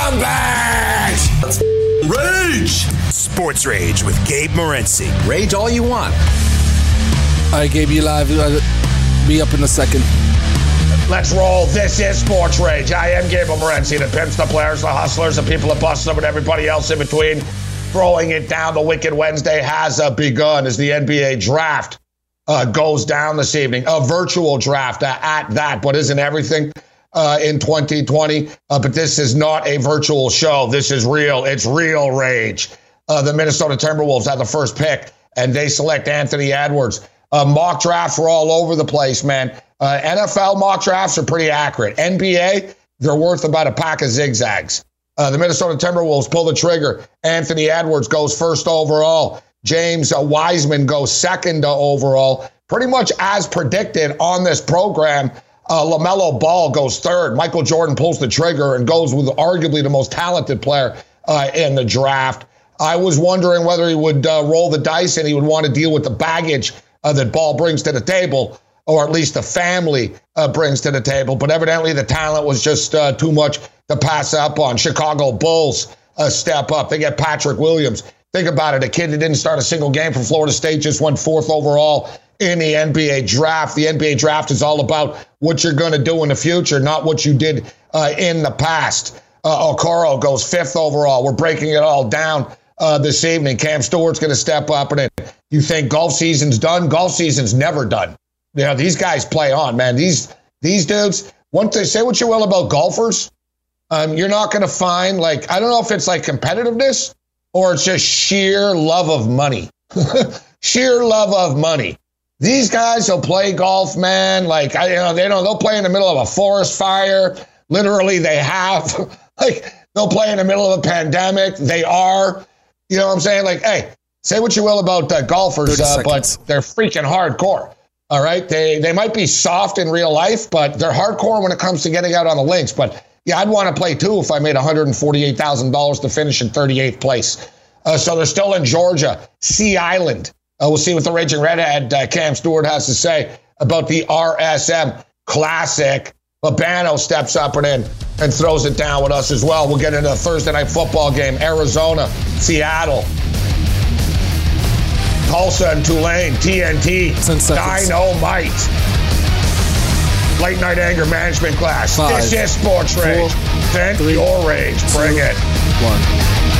Scumbags! Rage! Sports Rage with Gabe Morency. Rage all you want. All right, Gabe, you live. Uh, Be up in a second. Let's roll. This is Sports Rage. I am Gabe Morency, the pimps, the players, the hustlers, the people that bust them, and everybody else in between. Throwing it down. The Wicked Wednesday has uh, begun as the NBA draft uh, goes down this evening. A virtual draft uh, at that, but isn't everything uh, in 2020? Uh, but this is not a virtual show. This is real. It's real rage. Uh, the Minnesota Timberwolves had the first pick, and they select Anthony Edwards. mock drafts were all over the place, man. Uh, NFL mock drafts are pretty accurate. NBA, they're worth about a pack of zigzags. Uh, the Minnesota Timberwolves pull the trigger. Anthony Edwards goes first overall. James uh, Wiseman goes second overall. Pretty much as predicted on this program, uh, LaMelo Ball goes third. Michael Jordan pulls the trigger and goes with arguably the most talented player uh, in the draft. I was wondering whether he would uh, roll the dice and he would want to deal with the baggage uh, that Ball brings to the table or at least the family uh, brings to the table. But evidently, the talent was just uh, too much to pass up on. Chicago Bulls step up. They get Patrick Williams. Think about it. A kid that didn't start a single game for Florida State just went fourth overall in the NBA draft. The NBA draft is all about what you're going to do in the future, not what you did uh, in the past. Uh, Okoro goes fifth overall. We're breaking it all down uh, this evening. Cam Stewart's going to step up. And you think golf season's done? Golf season's never done. You know, these guys play on, man. These these dudes, once they say what you will about golfers, um, you're not going to find like I don't know if it's like competitiveness or it's just sheer love of money, sheer love of money. These guys will play golf, man. Like I, you know, they don't. They'll play in the middle of a forest fire. Literally, they have. like they'll play in the middle of a pandemic. They are. You know what I'm saying? Like, hey, say what you will about uh, golfers, uh, but they're freaking hardcore. All right. They they might be soft in real life, but they're hardcore when it comes to getting out on the links. But yeah, I'd want to play too if I made $148,000 to finish in 38th place. Uh, so they're still in Georgia, Sea Island. Uh, we'll see what the Raging Redhead uh, Cam Stewart has to say about the RSM Classic. Labano steps up and in and throws it down with us as well. We'll get into the Thursday night football game, Arizona, Seattle. Tulsa and Tulane, TNT, Dynamite. Late night anger management class. Five, this is Sports four, Rage. Vent three, your rage. Bring two, it. One.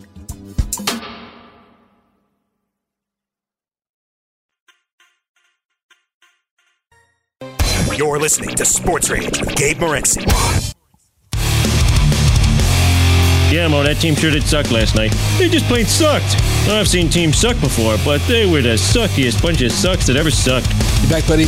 You're listening to Sports Rage with Gabe Morency. Yeah, Mo, that team sure did suck last night. They just plain sucked. I've seen teams suck before, but they were the suckiest bunch of sucks that ever sucked. You back, buddy?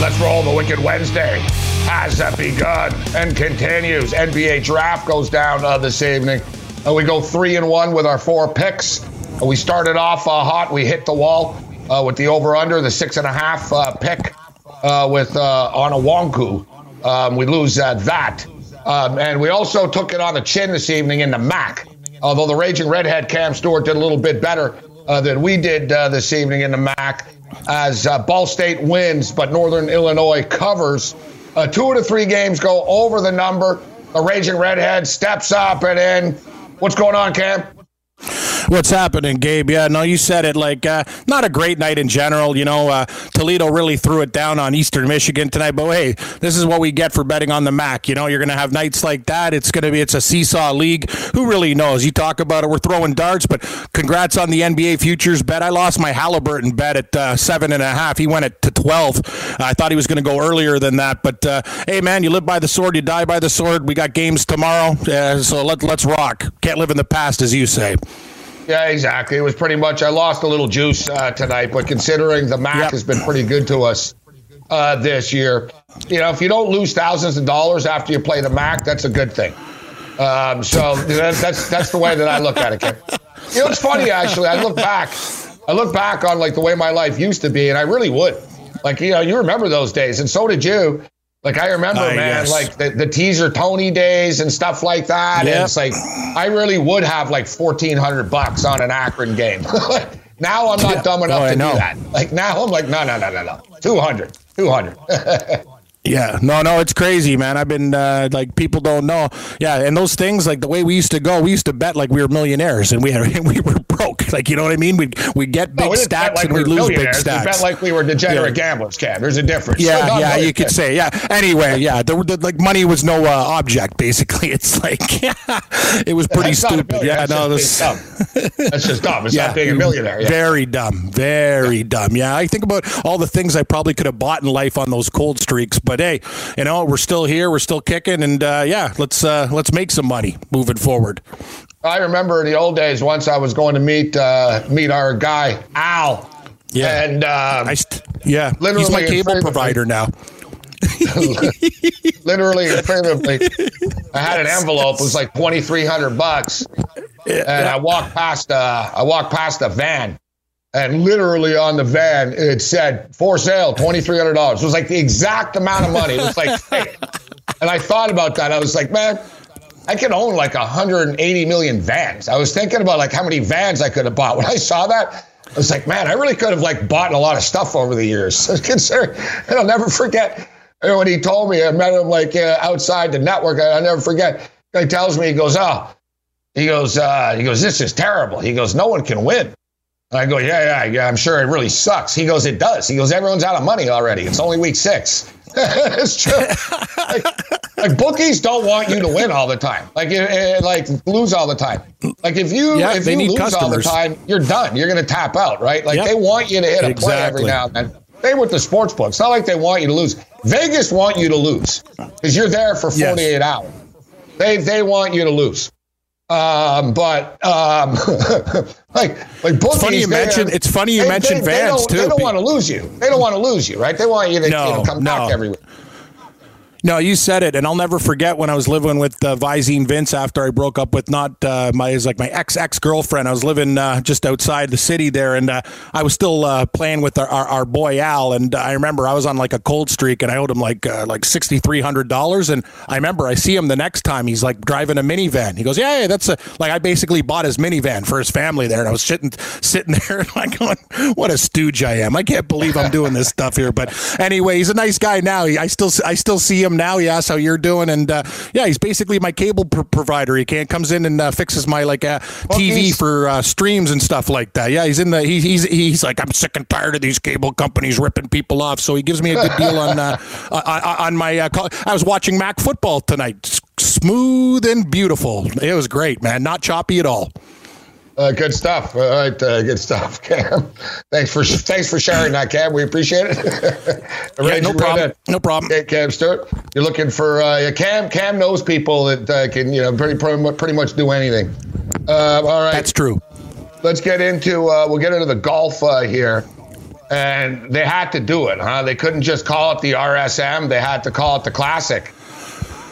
Let's roll. The Wicked Wednesday has that begun and continues. NBA draft goes down uh, this evening. Uh, we go three and one with our four picks. Uh, we started off uh, hot. We hit the wall uh, with the over under, the six and a half uh, with uh, Onwuaku. Um, we lose that. Um, and we also took it on the chin this evening in the MAC. Although the Raging Redhead Cam Stewart did a little bit better than we did this evening in the MAC as uh, Ball State wins, but Northern Illinois covers. Uh, two of the three games go over the number. The Raging Redhead steps up and in. What's going on, Cam? What's happening, Gabe? Yeah, no, you said it. Like, uh, not a great night in general. You know, uh, Toledo really threw it down on Eastern Michigan tonight. But hey, this is what we get for betting on the MAC. You know, you're going to have nights like that. It's going to be it's a seesaw league. Who really knows? You talk about it. We're throwing darts, but congrats on the NBA futures bet. I lost my Haliburton bet at uh, seven and a half. He went at to twelve. I thought he was going to go earlier than that. But uh, hey, man, you live by the sword, you die by the sword. We got games tomorrow, uh, so let let's rock. Can't live in the past, as you say. Yeah, exactly. It was pretty much. I lost a little juice uh, tonight, but considering the MAC yep. has been pretty good to us uh, this year, you know, if you don't lose thousands of dollars after you play the MAC, that's a good thing. Um, so that's that's the way that I look at it. You know, it's funny actually. I look back, I look back on like the way my life used to be, and I really would. Like you know, you remember those days, and so did you. Like I remember, uh, man, yes. like the, the teaser Tony days and stuff like that. Yep. And it's like I really would have like fourteen hundred bucks on an Akron game. now I'm not dumb enough oh, to do that. Like now I'm like, no, no, no, no, no. 200. 200. Yeah, no, no, it's crazy, man. I've been uh, like people don't know. Yeah, and those things like the way we used to go, we used to bet like we were millionaires and we had we were broke. Like you know what I mean? We we get big no, stacks like and we lose big stacks. We bet like we were degenerate yeah. gamblers, Cam. There's a difference. Yeah, yeah, you could say yeah. Anyway, yeah, the, the, like money was no uh, object. Basically, it's like it was pretty stupid. Yeah, That's no, this, That's just dumb. It's yeah, not being a millionaire. Yeah. Very dumb. Very dumb. Yeah, I think about all the things I probably could have bought in life on those cold streaks. But hey, you know, we're still here, we're still kicking, and uh, yeah, let's uh, let's make some money moving forward. I remember in the old days once I was going to meet uh, meet our guy Al. Yeah, and um, st- yeah, literally he's my cable provider now. literally figuratively, I had an envelope. It was like twenty three hundred bucks, and I walked past. Uh, I walked past a van, and literally on the van it said for sale twenty three hundred dollars. It was like the exact amount of money. It was like, and I thought about that. I was like, man, I could own like 180 million vans. I was thinking about like how many vans I could have bought. When I saw that, I was like, man, I really could have like bought a lot of stuff over the years. Consider, and I'll never forget when he told me. I met him like uh, outside the network. I, will never forget. He tells me, he goes, oh, he goes, uh, he goes, this is terrible. He goes, no one can win. I go, yeah, yeah, yeah. I'm sure it really sucks. He goes, it does. He goes, everyone's out of money already. It's only week six. it's true. like, like, bookies don't want you to win all the time. Like, uh, like lose all the time. Like if you yeah, if you lose customers. all the time, you're done. You're going to tap out, right? Like yep. they want you to hit a exactly. play every now and then. They with the sports book. It's not like they want you to lose. Vegas want you to lose because you're there for 48 yes. hours. They they want you to lose. Um, but um, like like bookies, it's funny you mentioned. It's funny you they, mentioned they, Vans they too. They don't want to lose you. They don't want to lose you, right? They want you to no, you know, come no. back every week. No, you said it, and I'll never forget when I was living with uh, Visine Vince after I broke up with not uh, my is like my ex ex girlfriend. I was living uh, just outside the city there, and uh, I was still uh, playing with our, our, our, boy Al. And I remember I was on like a cold streak, and I owed him like uh, like sixty three hundred dollars. And I remember I see him the next time. He's like driving a minivan. He goes, "Yeah, yeah that's a like I basically bought his minivan for his family there." And I was sitting sitting there and like going, "What a stooge I am! I can't believe I'm doing this stuff here." But anyway, he's a nice guy now. I still I still see him him now. He asks how you're doing, and uh, yeah, he's basically my cable pr- provider. He can comes in and uh, fixes my like uh, TV for uh, streams and stuff like that. Yeah, he's in the he, he's he's like I'm sick and tired of these cable companies ripping people off. So he gives me a good deal on uh, on, on my. Uh, call. I was watching MAC football tonight. Smooth and beautiful. It was great, man. Not choppy at all. Uh, good stuff. All right, uh, good stuff, Cam. Thanks for thanks for sharing that, Cam. We appreciate it. yeah, no problem. No problem. Okay, Cam Stewart, you're looking for uh, Cam. Cam knows people that uh, can you know pretty pretty much do anything. Uh, all right, that's true. Let's get into uh, we'll get into the golf uh, here, and they had to do it, huh? They couldn't just call it the RSM. They had to call it the Classic,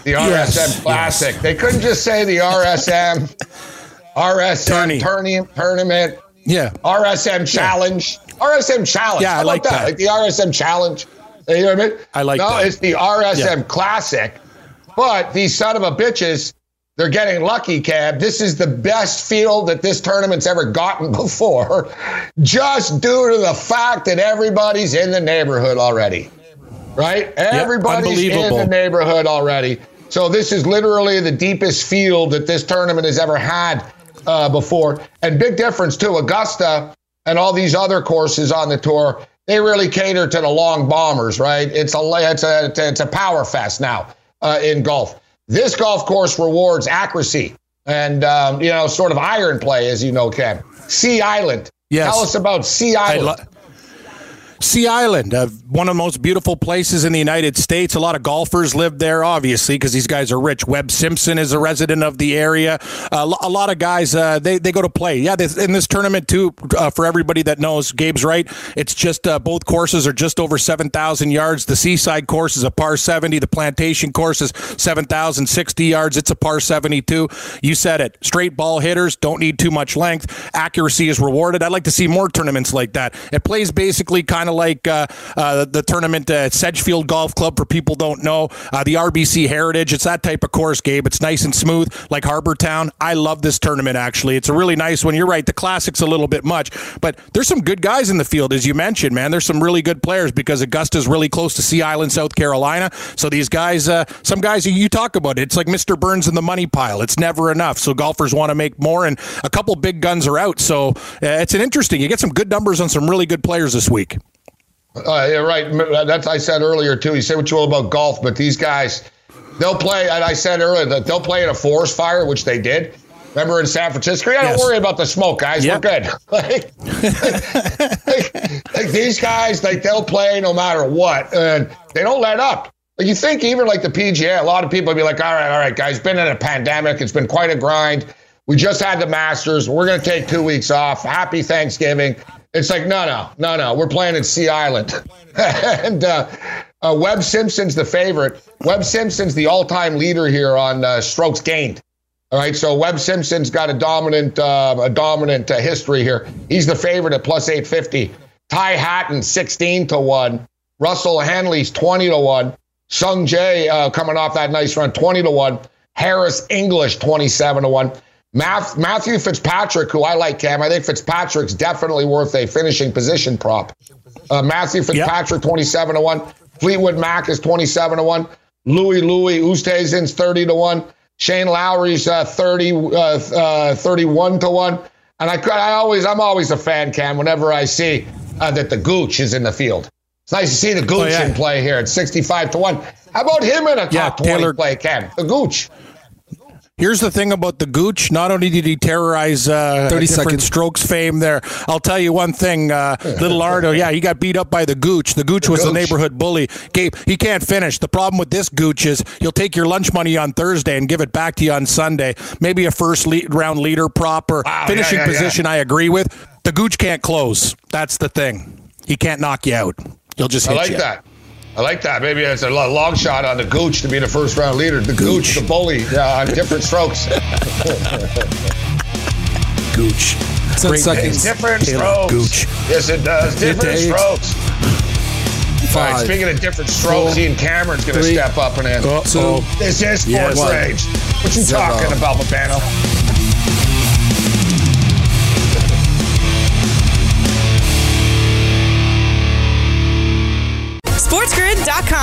the RSM Yes, Classic. yes. They couldn't just say the RSM. RSM tournament, tournament, Yeah. RSM challenge, RSM challenge. Yeah, I like that. Like the RSM challenge. You know what I mean? I like no, that. it's the RSM Yeah. Classic. But these son of a bitches, they're getting lucky, Cab. This is the best field that this tournament's ever gotten before, just due to the fact that everybody's in the neighborhood already. Right? Everybody's in the neighborhood already. So this is literally the deepest field that this tournament has ever had uh, before. And big difference too. Augusta and all these other courses on the tour, they really cater to the long bombers, right? It's a it's a it's a power fest now uh, in golf. This golf course rewards accuracy and um, you know sort of iron play, as you know, Ken. Sea Island. Yes. Tell us about Sea Island. Sea Island, uh, one of the most beautiful places in the United States. A lot of golfers live there, obviously, because these guys are rich. Webb Simpson is a resident of the area. Uh, a lot of guys, uh, they, they go to play. Yeah, this, in this tournament, too, uh, for everybody that knows, Gabe's right. It's just uh, both courses are just over 7,000 yards. The Seaside course is a par 70. The Plantation course is 7,060 yards. It's a par 72. You said it. Straight ball hitters don't need too much length. Accuracy is rewarded. I'd like to see more tournaments like that. It plays basically kind of like uh, uh, the tournament at Sedgefield Golf Club for people don't know. Uh, the RBC Heritage. It's that type of course, Gabe. It's nice and smooth, like Harbour Town. I love this tournament, actually. It's a really nice one. You're right. The Classic's a little bit much, but there's some good guys in the field, as you mentioned, man. There's some really good players because Augusta's really close to Sea Island, South Carolina. So these guys, uh, some guys you talk about, it's like Mr. Burns in the money pile. It's never enough. So golfers want to make more, and a couple big guns are out. So uh, it's an interesting. You get some good numbers on some really good players this week. Uh, yeah, right. That's I said earlier too. You say what you will about golf, but these guys, they'll play. And I said earlier that they'll play in a forest fire, which they did. Remember in San Francisco? Yeah, Yes. don't worry about the smoke, guys. Yep. We're good. like, like, like these guys, like they'll play no matter what, and they don't let up. Like you think even like the PGA, a lot of people would be like, all right, all right, guys, been in a pandemic. It's been quite a grind. We just had the Masters. We're going to take two weeks off. Happy Thanksgiving. It's like, no, no, no, no. We're playing at Sea Island. and uh, uh, Webb Simpson's the favorite. Webb Simpson's the all time leader here on uh, strokes gained. All right, so Webb Simpson's got a dominant, uh, a dominant uh, history here. He's the favorite at plus 850. Ty Hatton, 16 to 1. Russell Henley's 20 to 1. Sung Jae uh, coming off that nice run, 20 to 1. Harris English, 27 to 1. Math- Matthew Fitzpatrick, who I like, Cam. I think Fitzpatrick's definitely worth a finishing position prop. Uh, Matthew Fitzpatrick, 27 to 1. Fleetwood Mac is 27 to 1. Louis Louis Oosthuizen's 30 to 1. Shane Lowry's uh, 30, uh, uh, 31 to 1. And I, I always, I'm always a fan, Cam, whenever I see uh, that the Gooch is in the field. It's nice to see the Gooch Oh, yeah. in play here at 65 to 1. How about him in a top Yeah, 20 Taylor- play, Cam? The Gooch. Here's the thing about the Gooch. Not only did he terrorize uh, 30 different strokes fame there, I'll tell you one thing. Uh, little Ardo, yeah, he got beat up by the Gooch. The Gooch was the neighborhood bully. Gabe, he can't finish. The problem with this Gooch is you'll take your lunch money on Thursday and give it back to you on Sunday. Maybe a first lead, round leader prop or Wow, finishing yeah, yeah. position, I agree with. The Gooch can't close. That's the thing. He can't knock you out. He'll just I hit like you. that. I like that. Maybe it's a long shot on the Gooch to be the first round leader. The Gooch, the bully, uh, on different strokes. Gooch. Ten Great seconds. different Taylor strokes. Gooch. Yes, it does. Different eight. strokes. All right, Five. speaking of different strokes, four, Ian Cameron's going to step up and in. Two. This is Sports Yes. One. Rage. What you Zero. talking about, Babano?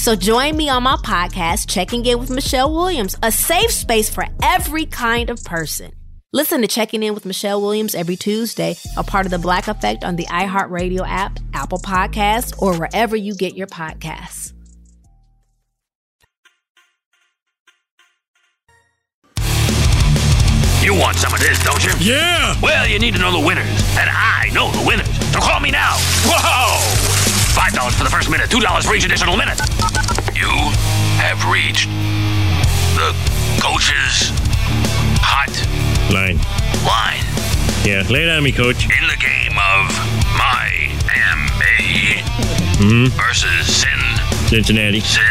So join me on my podcast Checking In with Michelle Williams, a safe space for every kind of person. Listen to Checking In with Michelle Williams every Tuesday, a part of the Black Effect on the iHeartRadio app, Apple Podcasts, or wherever you get your podcasts. You want some of this, don't you? Yeah! Well, you need to know the winners, and I know the winners. So call me now. Whoa! $5 for the first minute, $2 for each additional minute. You have reached the coach's hot Line. line Yeah, lay it on me, coach. in the game of Miami hmm versus Sin, Cincinnati. Sin,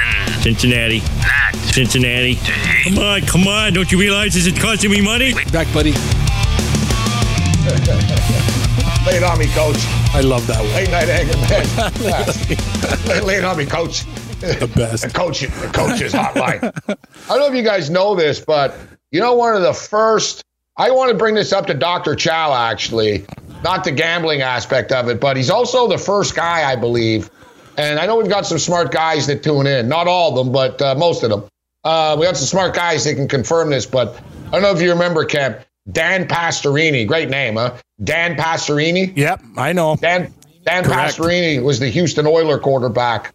Cincinnati. Nat. Cincinnati. Come on, come on. Don't you realize this is costing me money? Back, buddy. Lay it on me, coach. I love that one. Late night anger, man. lay, lay it on me, coach. The best. The coach, the coach's hotline. I don't know if you guys know this, but you know, one of the first. I want to bring this up to Dr. Chow, actually, not the gambling aspect of it, but he's also the first guy, I believe. And I know we've got some smart guys that tune in. Not all of them, but uh, most of them. Uh, we got some smart guys that can confirm this, but I don't know if you remember, Kemp. Dan Pastorini, great name, huh? Dan Pastorini. Yep, I know. Dan Dan Correct. Pastorini was the Houston Oiler quarterback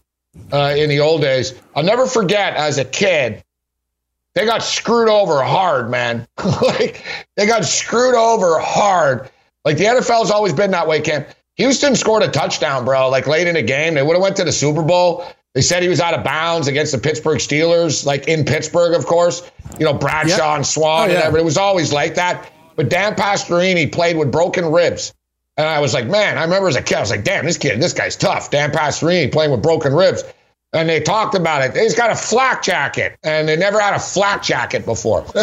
uh, in the old days. I'll never forget as a kid, they got screwed over hard, man. like they got screwed over hard. Like the NFL's always been that way, Cam. Houston scored a touchdown, bro. Like late in the game, they would have went to the Super Bowl. They said he was out of bounds against the Pittsburgh Steelers, like in Pittsburgh, of course. You know, Bradshaw Yep. and Swann Oh, and everything. It was always like that. But Dan Pastorini played with broken ribs. And I was like, man, I remember as a kid, I was like, damn, this kid, this guy's tough. Dan Pastorini playing with broken ribs. And they talked about it. He's got a flak jacket, and they never had a flak jacket before.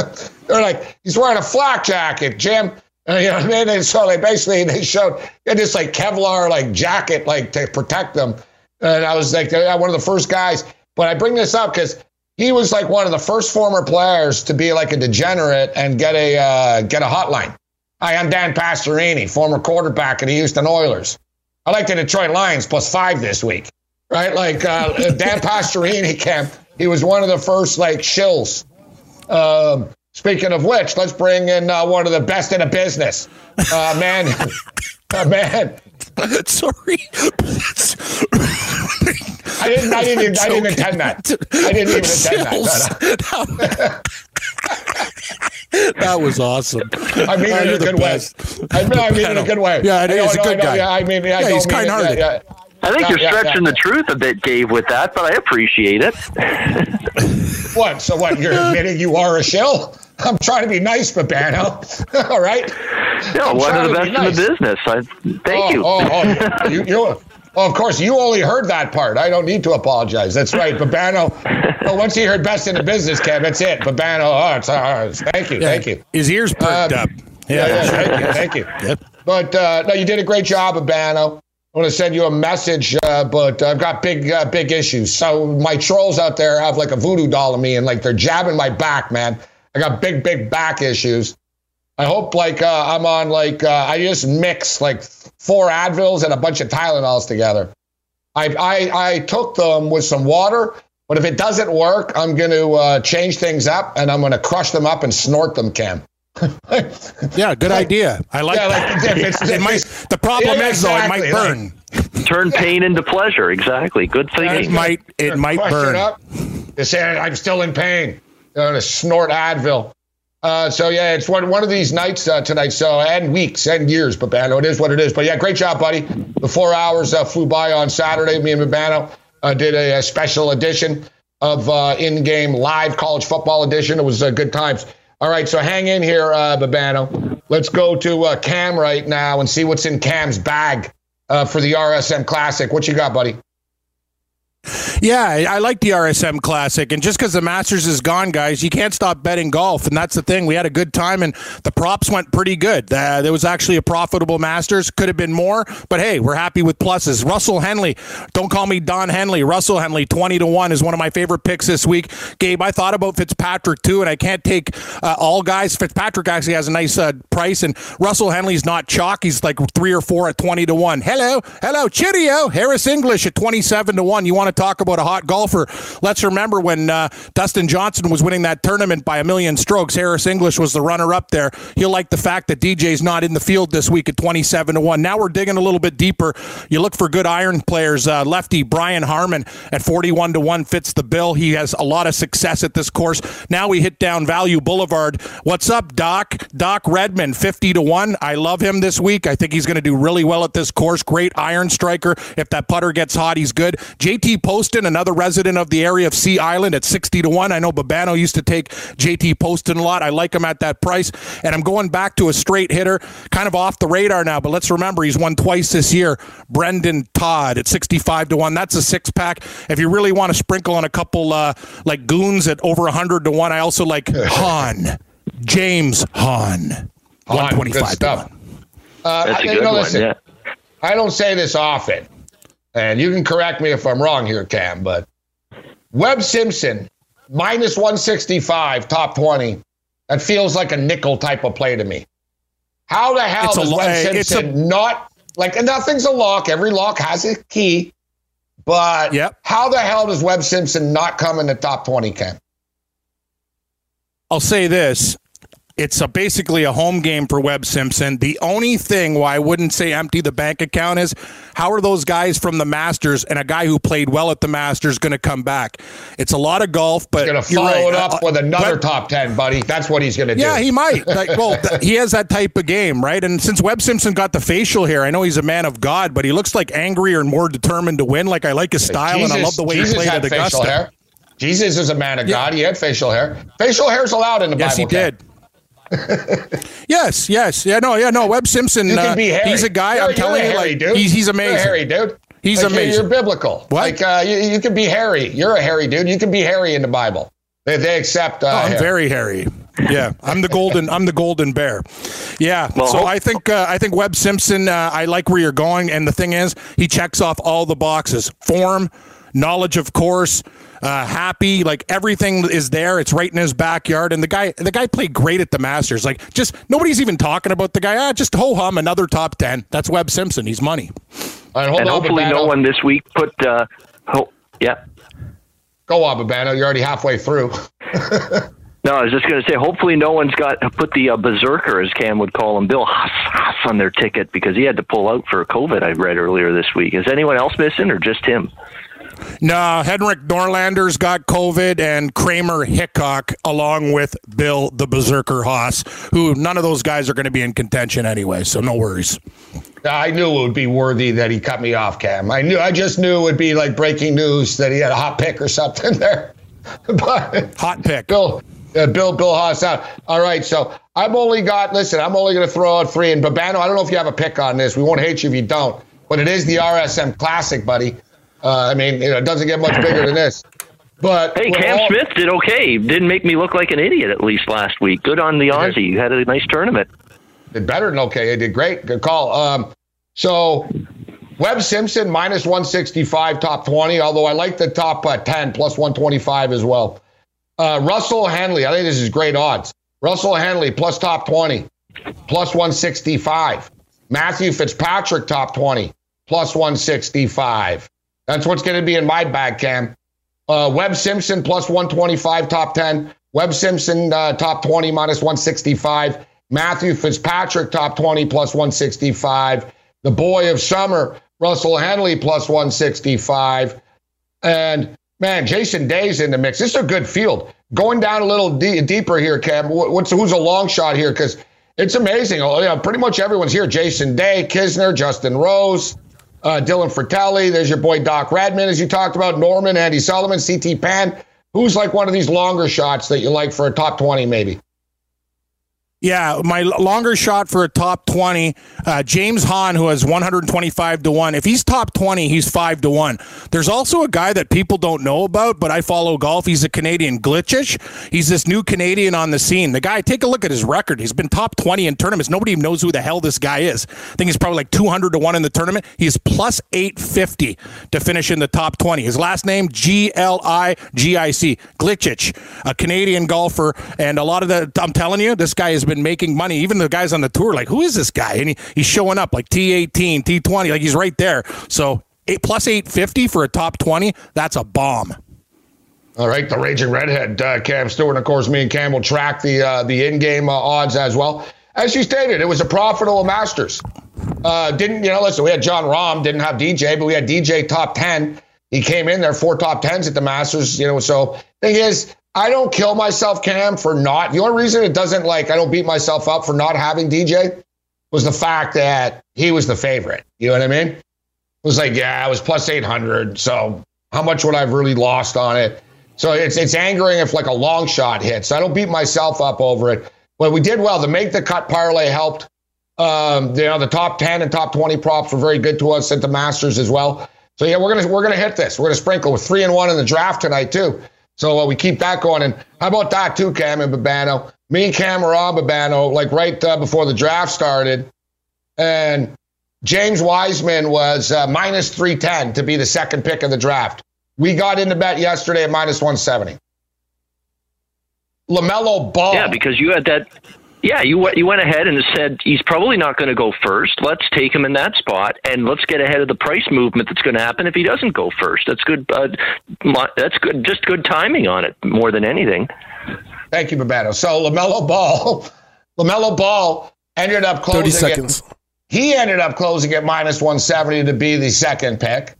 They're like, he's wearing a flak jacket, Jim. And, you know what I mean? And so they basically they showed they this like Kevlar like jacket like to protect them. And I was like, one of the first guys. But I bring this up because he was like one of the first former players to be like a degenerate and get a uh, get a hotline. Hi, I'm Dan Pastorini, former quarterback of the Houston Oilers. I like the Detroit Lions plus five this week, right? Like uh, Dan Pastorini camp. He was one of the first like shills. Um, speaking of which, let's bring in uh, one of the best in the business, uh, man. uh, man, Sorry. I didn't. I didn't. I didn't intend that. I didn't even intend that. that was awesome. I mean it in you're a the good way. best. I mean, I mean in a good way. Yeah, I know, he's a I good know, guy. Yeah, I mean, I Yeah, don't he's mean kind-hearted. Yeah, yeah. I think Yeah, you're yeah, stretching yeah. the truth a bit, Dave, with that, but I appreciate it. What? So what? You're admitting you are a shill? I'm trying to be nice, Babano. All right. Yeah, I'm one of the to be best in the business. I, thank oh, you. Oh, oh, you, you, oh, of course, you only heard that part. I don't need to apologize. That's right. Babano. Well, once he heard best in the business, Kev, that's it. Babano. Oh, it's, it's- thank you. Yeah, Thank you. His ears perked Um, up. Yeah, yeah, thank you. Thank you. Yep. But uh, no, you did a great job, Abano. I want to send you a message, uh, but I've got big, uh, big issues. So my trolls out there have like a voodoo doll of me, and like they're jabbing my back, man. I got big, big back issues. I hope like uh, I'm on like uh, I just mix like four Advils and a bunch of Tylenols together. I I, I took them with some water, but if it doesn't work, I'm going to uh, change things up and I'm going to crush them up and snort them, Cam. Yeah, good idea. I like Yeah, that. like, if it's- It if might- the problem Yeah, is, though, it exactly, might like- burn. Turn pain into pleasure. Exactly. Good thinking. It might. It might Question burn. Up. They say I'm still in pain. They're gonna snort Advil. Uh, so yeah, it's one one of these nights uh, tonight. So and weeks and years, Babano. It is what it is. But yeah, great job, buddy. The four hours uh, flew by on Saturday. Me and Babano uh, did a, a special edition of uh, in-game live college football edition. It was uh, good times. All right, so hang in here, Babano. Let's go to Cam right now and see what's in Cam's bag for the RSM Classic. What you got, buddy? Yeah, I like the RSM Classic, and just because the Masters is gone, guys, you can't stop betting golf, and that's the thing. We had a good time, and the props went pretty good. Uh, there was actually a profitable Masters. Could have been more, but hey, we're happy with pluses. Russell Henley, don't call me Don Henley. Russell Henley, twenty to one, is one of my favorite picks this week. Gabe, I thought about Fitzpatrick too, and I can't take uh, all guys. Fitzpatrick actually has a nice uh, price, and Russell Henley's not chalk. He's like three or four at twenty to one. Hello, hello, cheerio. Harris English at twenty-seven to one. You want to talk about a hot golfer? Let's remember when uh, Dustin Johnson was winning that tournament by a million strokes. Harris English was the runner-up there. He'll like the fact that DJ's not in the field this week at twenty-seven to one. Now we're digging a little bit deeper. You look for good iron players. Uh, lefty Brian Harman at forty-one to one fits the bill. He has a lot of success at this course. Now we hit down Value Boulevard. What's up, Doc? Doc Redman, fifty to one. I love him this week. I think he's going to do really well at this course. Great iron striker. If that putter gets hot, he's good. JT Poston, another resident of the area of Sea Island at 60 to 1. I know Babano used to take JT Poston a lot. I like him at that price. And I'm going back to a straight hitter, kind of off the radar now, but let's remember he's won twice this year. Brendon Todd at 65 to 1. That's a six pack. If you really want to sprinkle on a couple uh, like goons at over 100 to 1, I also like Hahn. James Hahn. Hahn, 125 good to 1. Uh, That's a I- you good know, one, listen, yeah. I don't say this often, and you can correct me if I'm wrong here, Cam, but Webb Simpson, minus 165, top 20. That feels like a nickel type of play to me. How the hell It's a does lo- Webb Simpson not, like, and nothing's a lock. Every lock has a key. But Yep. how the hell does Webb Simpson not come in the top 20, Cam? I'll say this. It's a, basically a home game for Webb Simpson. The only thing why I wouldn't say empty the bank account is how are those guys from the Masters and a guy who played well at the Masters going to come back? It's a lot of golf, but he's Going to follow right. it up Uh, with another top 10, buddy. That's what he's going to do. Yeah, he might. Like, well, th- he has that type of game, right? And since Webb Simpson got the facial hair, I know he's a man of God, but he looks like angrier and more determined to win. Like I like his style, and I love the way Jesus he played had at facial Augusta. hair. Jesus is a man of God. He had facial hair. Facial hair is allowed in the Yes, Bible. he Cam. did. yes, yes, yeah, no, yeah, no. Webb Simpson, You can uh, be hairy. he's a guy. You're- I'm telling you, like dude. he's he's You're a amazing. hairy dude. He's Like, you're- amazing. You're biblical. What? Like uh, you, you can be hairy. You're a hairy dude. You can be hairy in the Bible. They, they accept. Uh, Oh, I'm hair. very hairy. Yeah, I'm the golden. I'm the golden bear. Yeah. Well, so hope- I think uh, I think Webb Simpson. Uh, I like where you're going, and the thing is, he checks off all the boxes: form, knowledge of course, uh, happy. Like everything is there. It's right in his backyard, and the guy the guy played great at the Masters. Like just nobody's even talking about the guy. Ah, just ho hum another top ten. That's Webb Simpson. He's money. All right, hold and on, hopefully no one this week put. Uh, ho- yeah. Go on, Babano. You're already halfway through. No, I was just going to say. Hopefully, no one's got put the uh, berserker, as Cam would call him, Bill Haas, Haas on their ticket because he had to pull out for COVID. I read earlier this week. Is anyone else missing, or just him? No, Henrik Norlander's got COVID and Kramer Hickok, along with Bill the Berserker Haas, who none of those guys are going to be in contention anyway, so no worries. I knew it would be worthy that he cut me off, Cam. I knew. I just knew it would be like breaking news that he had a hot pick or something there. but Hot pick. Bill, uh, Bill, Bill Haas out. All right, so I've only got. Listen, I'm only going to throw out three. And Babano, I don't know if you have a pick on this. We won't hate you if you don't. But it is the RSM Classic, buddy. Uh, I mean, you know, it doesn't get much bigger than this. But Hey, Cam all- Smith did okay. Didn't make me look like an idiot at least last week. Good on the Aussie. You had a nice tournament. did better than okay. He did great. Good call. Um, so Webb Simpson minus 165, top 20, although I like the top uh, 10 plus 125 as well. Uh, Russell Henley, I think this is great odds. Russell Henley plus top 20, plus 165. Matthew Fitzpatrick top 20, plus 165. That's what's going to be in my bag, Cam. Uh, Webb Simpson plus 125, top 10. Webb Simpson uh, top 20 minus 165. Matthew Fitzpatrick top 20 plus 165. The boy of summer, Russell Henley plus 165. And man, Jason Day's in the mix. This is a good field. Going down a little de- deeper here, Cam. What's who's a long shot here? Because it's amazing. Oh, yeah, pretty much everyone's here. Jason Day, Kisner, Justin Rose, uh, Dylan Frittelli. There's your boy Doc Redman, as you talked about. Norman, Andy Solomon, CT Pan. Who's like one of these longer shots that you like for a top 20, maybe? Yeah, my longer shot for a top 20, uh, James Hahn, who has 125 to 1. If he's top 20, he's 5 to 1. There's also a guy that people don't know about, but I follow golf. He's a Canadian, Gligic. He's this new Canadian on the scene. The guy, take a look at his record. He's been top 20 in tournaments. Nobody even knows who the hell this guy is. I think he's probably like 200 to 1 in the tournament. He's plus 850 to finish in the top 20. His last name, G L I G I C, Gligic, a Canadian golfer. And a lot of the, I'm telling you, this guy has been making money. Even the guys on the tour, like, who is this guy? And he, he's showing up like T18, T20, like he's right there. So eight, plus 850 for a top 20, that's a bomb. All right, the raging redhead, uh, Cam Stewart. Of course, me and Cam will track the uh, the in-game uh, odds as well. As you stated, it was a profitable Masters. Uh, didn't you know? Listen, we had Jon Rahm, didn't have DJ, but we had DJ top ten. He came in there four top tens at the Masters. You know, so thing is, I don't kill myself, Cam, for not. The only reason it doesn't like I don't beat myself up for not having DJ was the fact that he was the favorite. You know what I mean? It was like, yeah, I was plus 800. So how much would I have really lost on it? So it's it's angering if like a long shot hits. I don't beat myself up over it. But we did well. The make the cut parlay helped. Um, you know, the top 10 and top 20 props were very good to us at the Masters as well. So yeah, we're gonna we're gonna hit this. We're gonna sprinkle with three and one in the draft tonight too. So uh, we keep that going. And how about that too, Cam and Babano? Me and Cam were on Babano like right uh, before the draft started, and James Wiseman was uh, minus three ten to be the second pick of the draft. We got into bet yesterday at minus one seventy. LaMelo Ball. Yeah, because you had that yeah, you you went ahead and said he's probably not going to go first. Let's take him in that spot, and let's get ahead of the price movement that's going to happen if he doesn't go first. That's good. Uh, that's good. Just good timing on it more than anything. Thank you, Babano. So LaMelo Ball, LaMelo Ball ended up closing. Thirty seconds. At, he ended up closing at minus one seventy to be the second pick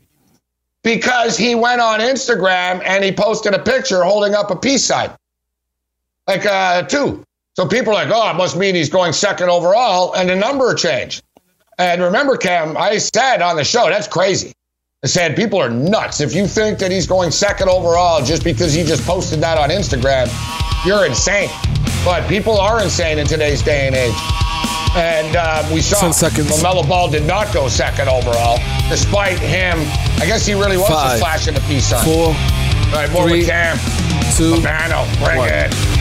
because he went on Instagram and he posted a picture holding up a peace sign, like uh, two. So people are like, oh, it must mean he's going second overall, and the number changed. And remember, Cam, I said on the show, that's crazy. I said people are nuts. If you think that he's going second overall just because he just posted that on Instagram, you're insane. But people are insane in today's day and age. And uh, we saw LaMelo Ball did not go second overall, despite him. I guess he really was Five, just flashing the peace sign. Four, All right, more three, with Cam. Two, Babano, bring one. it.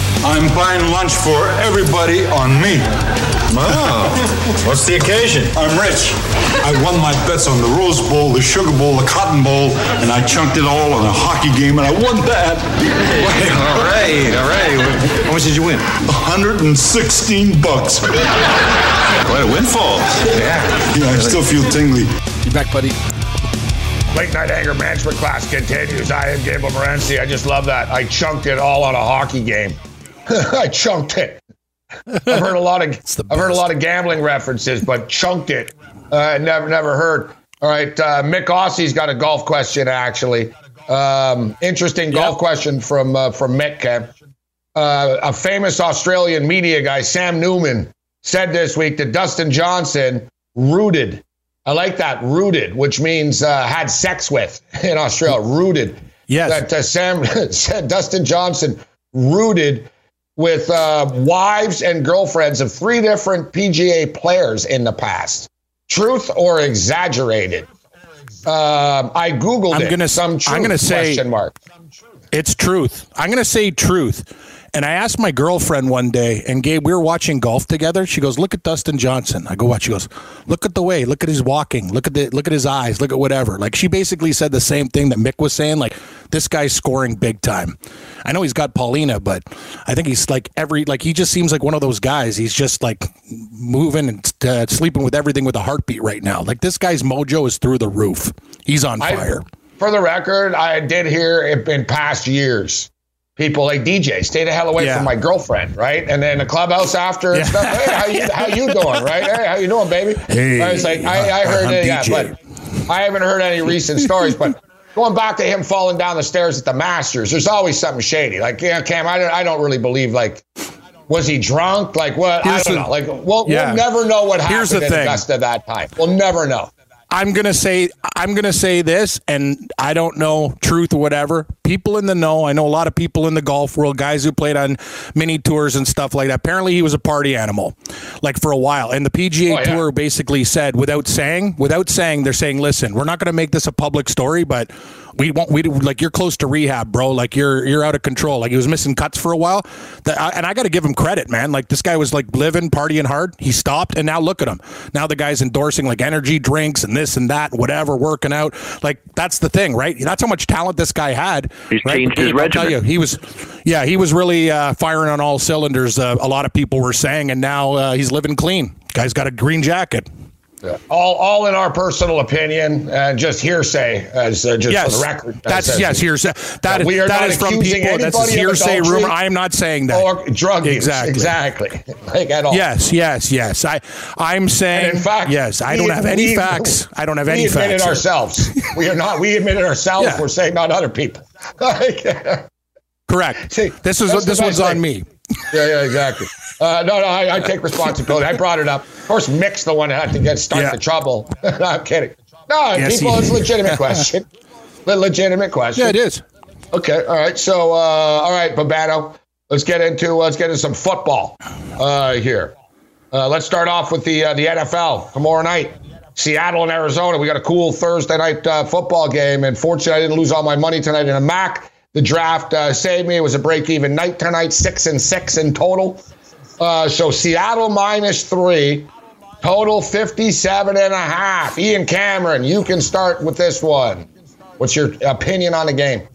I'm buying lunch for everybody on me. Oh, what's the occasion? I'm rich. I won my bets on the Rose Bowl, the Sugar Bowl, the Cotton Bowl, and I chunked it all on a hockey game, and I won that. all right, all right. How much did you win? 116 bucks. Quite a windfall. Yeah. Yeah, I still feel tingly. You back, buddy? Late night anger management class continues. I am Gabriel Morency. I just love that. I chunked it all on a hockey game. I chunked it. I've heard a lot of I've heard a lot of gambling references, but chunked it. Uh, never never heard. All right, uh, Mick Ossie's got a golf question actually. Um, interesting golf question from uh, from Mick. Uh, a famous Australian media guy, Sam Newman, said this week that Dustin Johnson rooted. I like that rooted, which means uh, had sex with in Australia. Rooted. Yes. That uh, Sam said Dustin Johnson rooted with uh, wives and girlfriends of three different PGA players in the past. Truth or exaggerated? Um, I googled I'm it. gonna some truth, I'm gonna say question mark. It's truth. I'm going to say truth. And I asked my girlfriend one day, and Gabe, we were watching golf together. She goes, "Look at Dustin Johnson." I go, "What?" She goes, "Look at the way. Look at his walking. Look at the look at his eyes. Look at whatever." Like she basically said the same thing that Mick was saying. Like this guy's scoring big time. I know he's got Paulina, but I think he's like every like he just seems like one of those guys. He's just like moving and uh, sleeping with everything with a heartbeat right now. Like this guy's mojo is through the roof. He's on I- fire. for the record, I did hear in, in past years. People like DJ, stay the hell away Yeah. from my girlfriend, right? And then the clubhouse after and stuff. Hey, how you how you doing, right? Hey, how you doing, baby? Hey, I was like, I, I heard I'm it, yeah, but I haven't heard any recent stories. But going back to him falling down the stairs at the Masters, there's always something shady. Like, yeah, Cam, I don't, I don't really believe like. Was he drunk? Like what? Here's I don't the- know. Like we'll, Yeah. we'll never know what happened Here's the in thing. Augusta that time. We'll never know. I'm gonna say I'm gonna say this, and I don't know truth or whatever. People in the know, I know a lot of people in the golf world, guys who played on mini tours and stuff like that. Apparently, he was a party animal, like for a while. And the PGA Oh, yeah. Tour basically said, without saying, without saying, they're saying, listen, we're not gonna make this a public story, but we won't. We like you're close to rehab, bro. Like you're you're out of control. Like he was missing cuts for a while. That, and I got to give him credit, man. Like this guy was like living, partying hard. He stopped, and now look at him. Now the guy's endorsing like energy drinks and this and that, whatever, working out. Like that's the thing, right? That's how much talent this guy had. He's right? changed his Gabe, I'll tell you, he was, yeah, he was really uh, firing on all cylinders. Uh, a lot of people were saying, and now uh, he's living clean. Guy's got a green jacket. All, all in our personal opinion and just hearsay, as uh, just yes, for the record. That's As- yes, hearsay. That we are that not is from people. That's anybody a of hearsay rumor. I am not saying that. or drug use. Exactly. Exactly. Like at all. Yes, yes, yes. I I'm saying And in fact, yes. I don't have any we- facts. I don't have any facts. we admitted ourselves. we are not. We admitted ourselves. Yeah. We're saying not other people. Correct. See, this is this one's on me. Yeah, yeah, exactly. Uh, no, no, I, I take responsibility. I brought it up. Of course, Mick's the one that had to get start Yeah. the trouble. no, I'm kidding. No, Yes, people, it's a legitimate question. Le- legitimate question. Yeah, it is. Okay, all right. So, uh, all right, Babano, let's get into let's get into some football uh, here. Uh, let's start off with the uh, the NFL tomorrow night. Seattle and Arizona. We got a cool Thursday night uh, football game, and fortunately, I didn't lose all my money tonight in a MAC. The draft uh, saved me. It was a break even night tonight, six and six in total. Uh, so Seattle minus three, total 57 and a half. Ian Cameron, you can start with this one. What's your opinion on the game?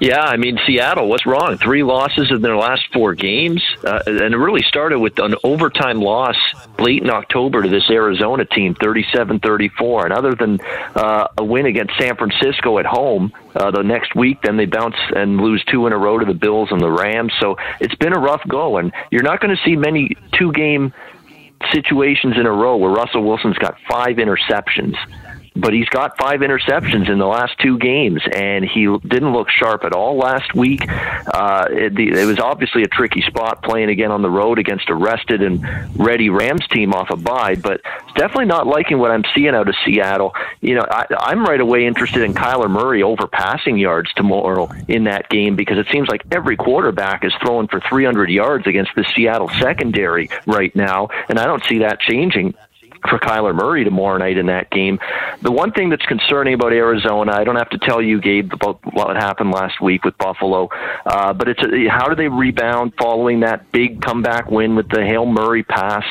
Yeah, I mean Seattle. What's wrong? Three losses in their last four games, uh, and it really started with an overtime loss late in October to this Arizona team, 37-34. And other than uh, a win against San Francisco at home uh, the next week, then they bounce and lose two in a row to the Bills and the Rams. So it's been a rough go, and you're not going to see many two-game situations in a row where Russell Wilson's got five interceptions. But he's got five interceptions in the last two games, and he didn't look sharp at all last week. Uh, it, it was obviously a tricky spot playing again on the road against a rested and ready Rams team off a bye, but definitely not liking what I'm seeing out of Seattle. You know, I, I'm right away interested in Kyler Murray over passing yards tomorrow in that game because it seems like every quarterback is throwing for 300 yards against the Seattle secondary right now, and I don't see that changing for Kyler Murray tomorrow night in that game. The one thing that's concerning about Arizona, I don't have to tell you, Gabe, about what happened last week with Buffalo, uh, but it's a, how do they rebound following that big comeback win with the Hail Murray pass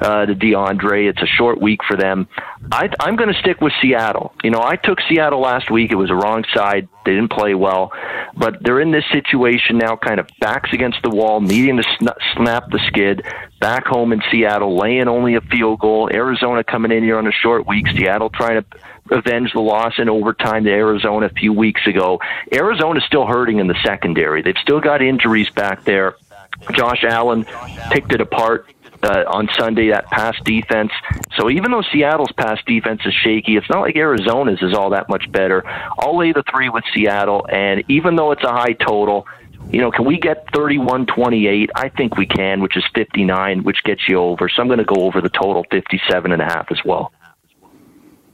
uh, to DeAndre? It's a short week for them. I, I'm going to stick with Seattle. You know, I took Seattle last week. It was a wrong side. They didn't play well, but they're in this situation now, kind of backs against the wall, needing to sn- snap the skid. Back home in Seattle, laying only a field goal. Arizona coming in here on a short week. Seattle trying to avenge the loss in overtime to Arizona a few weeks ago. Arizona's still hurting in the secondary. They've still got injuries back there. Josh Allen picked it apart uh, on Sunday, that pass defense. So even though Seattle's pass defense is shaky, it's not like Arizona's is all that much better. I'll lay the three with Seattle, and even though it's a high total, you know, can we get 31 28? I think we can, which is 59, which gets you over. So I'm going to go over the total 57 and a half as well.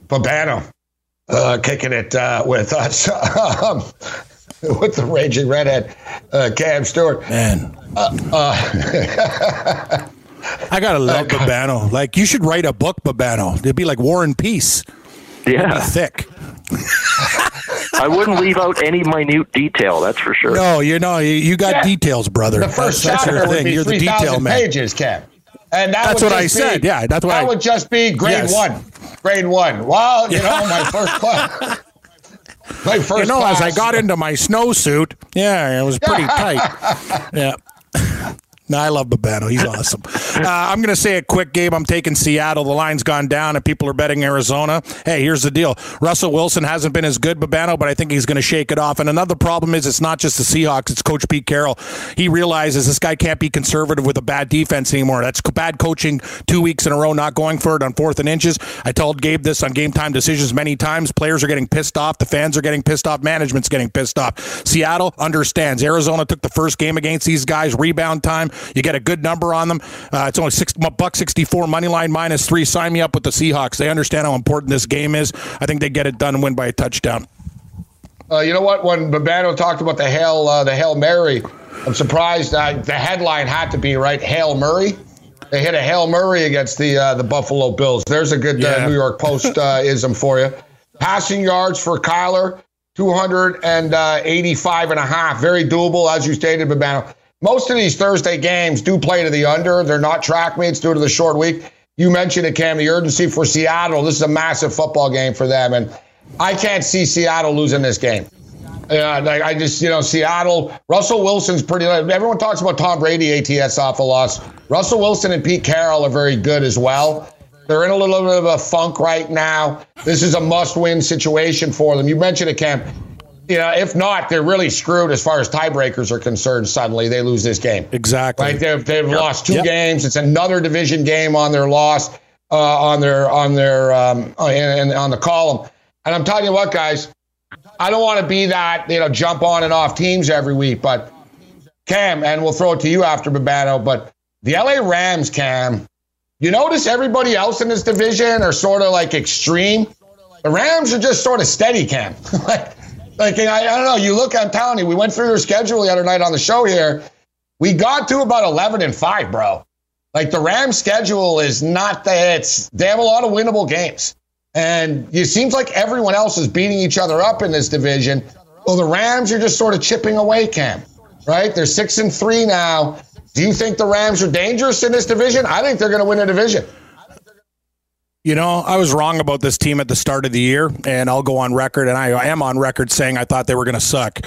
Babano uh, kicking it uh, with us um, with the raging redhead, uh, Cam Stewart. Man, uh, uh, I gotta love Babano. Like you should write a book, Babano. It'd be like War and Peace. Yeah, thick. I wouldn't leave out any minute detail. That's for sure. No, you know, you, you got Yeah. details, brother. The first that's, that's chapter your would thing. be You're the detail man. pages, Cap. And that That's what I just be- said. Yeah, that's what that I- would just be grade Yes. one. Grade one. Well, you know, my first class. My first You know, as I got into my snowsuit, yeah, it was pretty tight. Yeah. No, I love Babano. He's awesome. Uh, I'm going to say a quick game. I'm taking Seattle. The line's gone down, and people are betting Arizona. Hey, here's the deal: Russell Wilson hasn't been as good, Babano, but I think he's going to shake it off. And another problem is it's not just the Seahawks; it's Coach Pete Carroll. He realizes this guy can't be conservative with a bad defense anymore. That's bad coaching. Two weeks in a row, not going for it on fourth and inches. I told Gabe this on game time decisions many times. Players are getting pissed off. The fans are getting pissed off. Management's getting pissed off. Seattle understands. Arizona took the first game against these guys. Rebound time. You get a good number on them. Uh, it's only six buck sixty four money line minus three. Sign me up with the Seahawks. They understand how important this game is. I think they get it done and win by a touchdown. Uh, you know what? When Babano talked about the hail, uh, the hail Mary, I'm surprised. Uh, the headline had to be right. Hail Murray. They hit a hail Murray against the uh, the Buffalo Bills. There's a good uh, Yeah. New York Post uh, ism for you. Passing yards for Kyler, 285 and a half. Very doable, as you stated, Babano. Most of these Thursday games do play to the under. They're not track meets due to the short week. You mentioned it, Cam, the urgency for Seattle. This is a massive football game for them, and I can't see Seattle losing this game. Yeah, like I just you know Seattle. Russell Wilson's pretty. Everyone talks about Tom Brady ATS off a loss. Russell Wilson and Pete Carroll are very good as well. They're in a little bit of a funk right now. This is a must-win situation for them. You mentioned it, Cam. You know, if not, they're really screwed as far as tiebreakers are concerned. Suddenly, they lose this game. Exactly. Right? They've, they've lost two Yep. games. It's another division game on their loss uh, on their on their um, and, and on the column. And I'm telling you what, guys, I don't want to be that you know jump on and off teams every week, but Cam, and we'll throw it to you after Babano, but the LA Rams, Cam, you notice everybody else in this division are sort of like extreme. The Rams are just sort of steady, Cam. like, like I, I don't know. You look, I'm telling you, we went through your schedule the other night on the show here. We got to about 11 and 5, bro. Like the Rams schedule is not that it's they have a lot of winnable games. And it seems like everyone else is beating each other up in this division. Well, the Rams are just sort of chipping away, Cam. Right? They're six and three now. Do you think the Rams are dangerous in this division? I think they're going to win a division. You know, I was wrong about this team at the start of the year, and I'll go on record, and I, am on record saying I thought they were going to suck.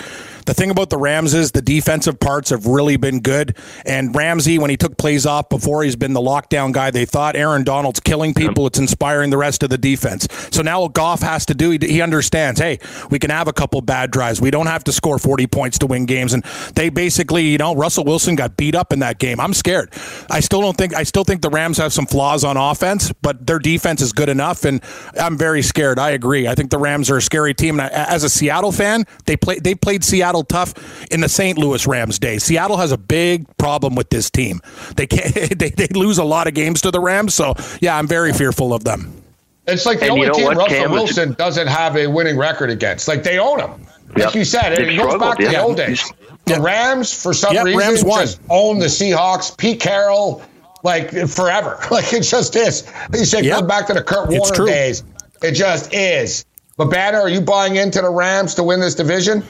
The thing about the Rams is the defensive parts have really been good. And Ramsey, when he took plays off before, he's been the lockdown guy. They thought Aaron Donald's killing people. It's inspiring the rest of the defense. So now what Goff has to do, he, he understands, hey, we can have a couple bad drives. We don't have to score 40 points to win games. And they basically, you know, Russell Wilson got beat up in that game. I'm scared. I still don't think, I still think the Rams have some flaws on offense, but their defense is good enough. And I'm very scared. I agree. I think the Rams are a scary team. And I, as a Seattle fan, they play, they played Seattle tough in the St. Louis Rams days. Seattle has a big problem with this team. They can't, they, they lose a lot of games to the Rams. So yeah, I'm very fearful of them. It's like the And only you know team what, Russell Cam? It's- Wilson doesn't have a winning record against. Like they own him. Like you said, it, it goes struggled, back to the old days. The Rams, for some Yep, reason, Rams won. just own the Seahawks. Pete Carroll, like forever. Like it just is. Like you said, Yep. going back to the Kurt Warner days. It just is. But Banner, are you buying into the Rams to win this division?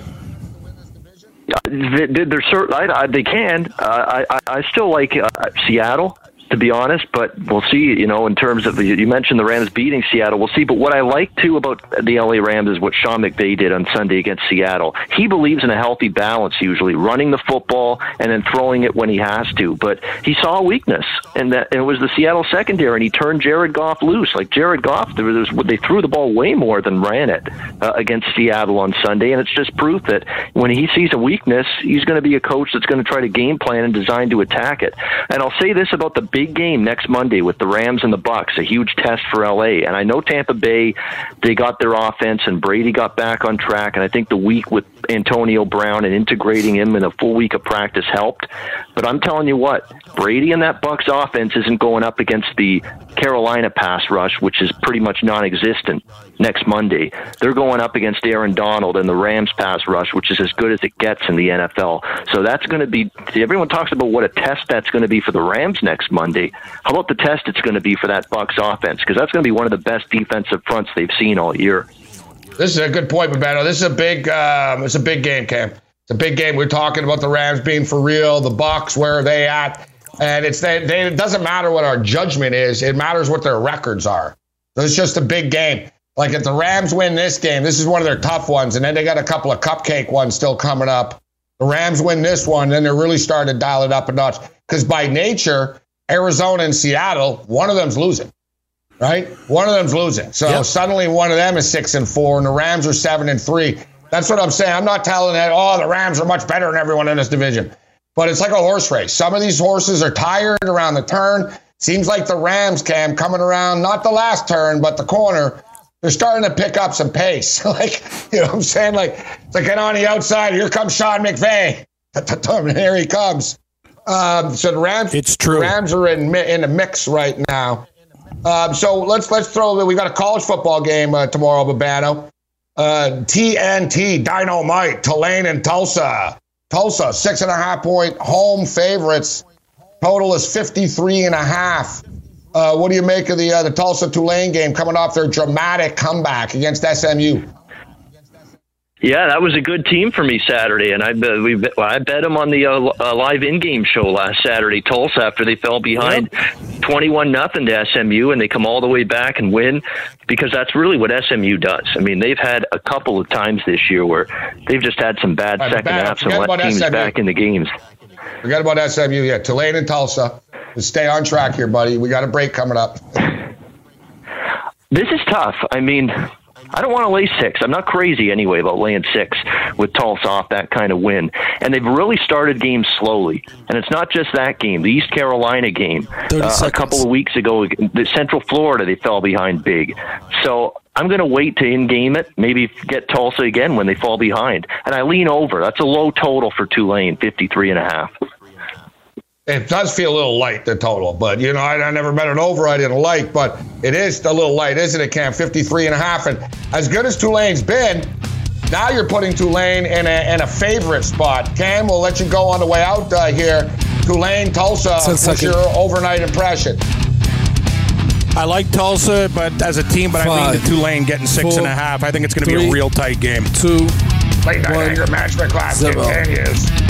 They- They're certain. I, I, they can. Uh, I, I I still like uh, Seattle, to be honest. But we'll see. You know, in terms of you mentioned the Rams beating Seattle, we'll see. But what I like too about the LA Rams is what Sean McVay did on Sunday against Seattle. He believes in a healthy balance, usually running the football and then throwing it when he has to. But he saw a weakness, and that and it was the Seattle secondary, and he turned Jared Goff loose. Like Jared Goff, there was they threw the ball way more than ran it uh, against Seattle on Sunday, and it's just proof that when he sees a weakness, he's going to be a coach that's going to try to game plan and design to attack it. And I'll say this about the big game next Monday with the Rams and the Bucs, a huge test for LA. And I know Tampa Bay, they got their offense, and Brady got back on track, and I think the week with Antonio Brown and integrating him in a full week of practice helped. But I'm telling you what, Brady and that Bucs offense isn't going up against the Carolina pass rush, which is pretty much non-existent next Monday. They're going up against Aaron Donald and the Rams pass rush, which is as good as it gets in the NFL. So that's going to be. Everyone talks about what a test that's going to be for the Rams next Monday. How about the test it's going to be for that Bucs offense? Because that's going to be one of the best defensive fronts they've seen all year. This is a good point, Bebeto. This is a big, um, it's a big game, Cam. It's a big game. We're talking about the Rams being for real. The Bucs, where are they at? And it's they, they, it doesn't matter what our judgment is. It matters what their records are. So it's just a big game. Like if the Rams win this game, this is one of their tough ones, and then they got a couple of cupcake ones still coming up. The Rams win this one, then they're really starting to dial it up a notch. Because by nature, Arizona and Seattle, one of them's losing. Right? One of them's losing. So Yep. suddenly one of them is six and four, and the Rams are seven and three. That's what I'm saying. I'm not telling that, oh, the Rams are much better than everyone in this division. But it's like a horse race. Some of these horses are tired around the turn. Seems like the Rams, Cam, coming around, not the last turn, but the corner, they're starting to pick up some pace. like, you know what I'm saying? Like, it's like, get on the outside. Here comes Sean McVay. Here he comes. Um, so the Rams, It's true. Rams are in in the mix right now. Um, so let's let's throw. We got a college football game uh, tomorrow, Babano. Uh, TNT Dynamite, Tulane and Tulsa. Tulsa six and a half point home favorites. Total is 53 and a half. Uh, what do you make of the uh, the Tulsa Tulane game coming off their dramatic comeback against SMU? Yeah, that was a good team for me Saturday, and I bet we bet, well, I bet them on the uh, uh, live in-game show last Saturday. Tulsa after they fell behind twenty-one nothing to SMU, and they come all the way back and win because that's really what SMU does. I mean, they've had a couple of times this year where they've just had some bad Right, second halves and let teams SMU. back in the games. Forget about SMU. Yeah, Tulane and Tulsa. Just stay on track here, buddy. We got a break coming up. This is tough. I mean, I don't want to lay six. I'm not crazy anyway about laying six with Tulsa off that kind of win. And they've really started games slowly. And it's not just that game. The East Carolina game, uh, a couple of weeks ago, the Central Florida, they fell behind big. So I'm going to wait to in game it, maybe get Tulsa again when they fall behind. And I lean over. That's a low total for Tulane, 53 and a half. It does feel a little light, the total, but you know, I, I never met an over I didn't like, but it is a little light, isn't it, Cam? 53 and a half. And as good as Tulane's been, now you're putting Tulane in a, in a favorite spot. Cam, we'll let you go on the way out uh, here. Tulane, Tulsa, Ten what's your overnight impression? I like Tulsa, but as a team, but I lean Five, to Tulane getting six and a half. four, I think it's going to be a real tight game. Two. Late night One. anger management class Zero. continues.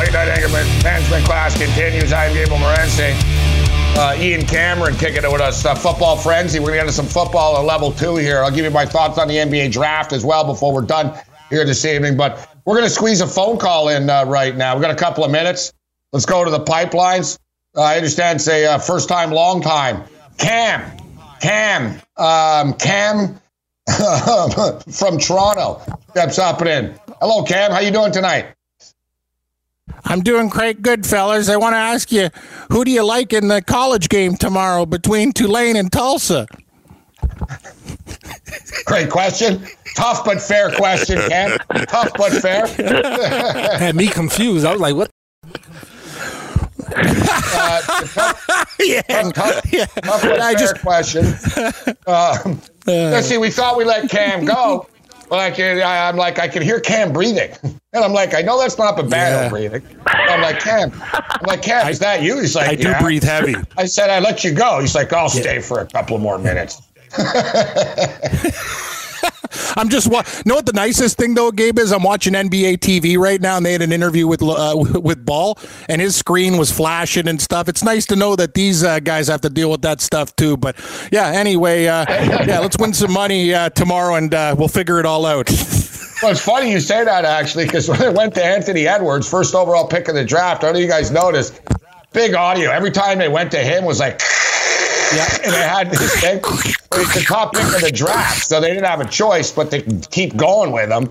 Late night anger management class continues. I'm Gabriel Morency. Uh, Ian Cameron kicking it with us. Uh, football frenzy. We're going to get into some football at level two here. I'll give you my thoughts on the NBA draft as well before we're done here this evening. But we're going to squeeze a phone call in uh, right now. We've got a couple of minutes. Let's go to the pipelines. Uh, I understand it's a uh, first time, long time. Cam, Cam, um, Cam from Toronto steps up and in. Hello, Cam. How you doing tonight? I'm doing great, good fellas. I want to ask you, who do you like in the college game tomorrow between Tulane and Tulsa? Great question. Tough but fair question, Cam. Tough but fair. Had me confused. I was like, what? Uh, tough, yeah, tough, tough, yeah. tough but I fair just- question. Um, let's see. We thought we let Cam go. Like I- I'm like I can hear Cam breathing, and I'm like I know that's not Babano Yeah. breathing. I'm like Cam. I'm like Cam. Is that you? He's like I do breathe heavy. I said I let you go. He's like I'll stay for a couple more minutes. I'm just wa- know what the nicest thing though, Gabe is. I'm watching NBA TV right now, and they had an interview with uh, with Ball, and his screen was flashing and stuff. It's nice to know that these uh, guys have to deal with that stuff too. But yeah, anyway, uh, yeah, let's win some money uh, tomorrow, and uh, we'll figure it all out. Well, it's funny you say that actually, because when it went to Anthony Edwards, first overall pick of the draft, I don't know you guys noticed, big audio. Every time they went to him was like, yeah, and they had this thing. It's the top pick of the draft, so they didn't have a choice but to keep going with him.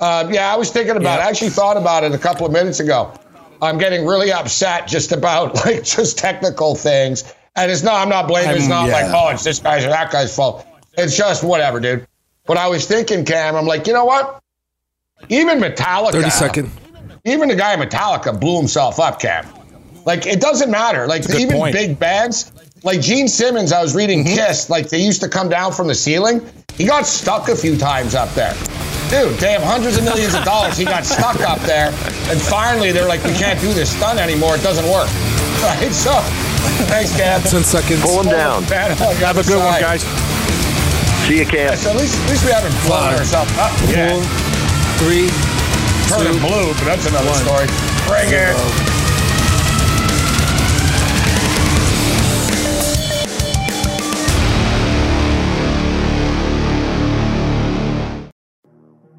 Uh, yeah, I was thinking about it. I actually thought about it a couple of minutes ago. I'm getting really upset just about like just technical things. And it's not, I'm not blaming, it's I'm- not yeah. like, oh, it's this guy's or that guy's fault. It's just whatever, dude. But I was thinking, Cam, I'm like, you know what? Even Metallica. 30 second. Even the guy in Metallica blew himself up, Cam. Like, it doesn't matter. Like, even point. big bands, like Gene Simmons, I was reading Mm-hmm. Kiss, like they used to come down from the ceiling. He got stuck a few times up there. Dude, they have hundreds of millions of dollars. He got stuck up there. And finally, they're like, we can't do this stunt anymore. It doesn't work. Right? So, thanks, Cam. 10 seconds. Pull him down. Man, on the Have a other good one, guys. See you, Cam. Yeah, so at least, at least we haven't blown Five. ourselves up. Yeah. Four, three, Turning two, blue, but that's another one. story. Bring it.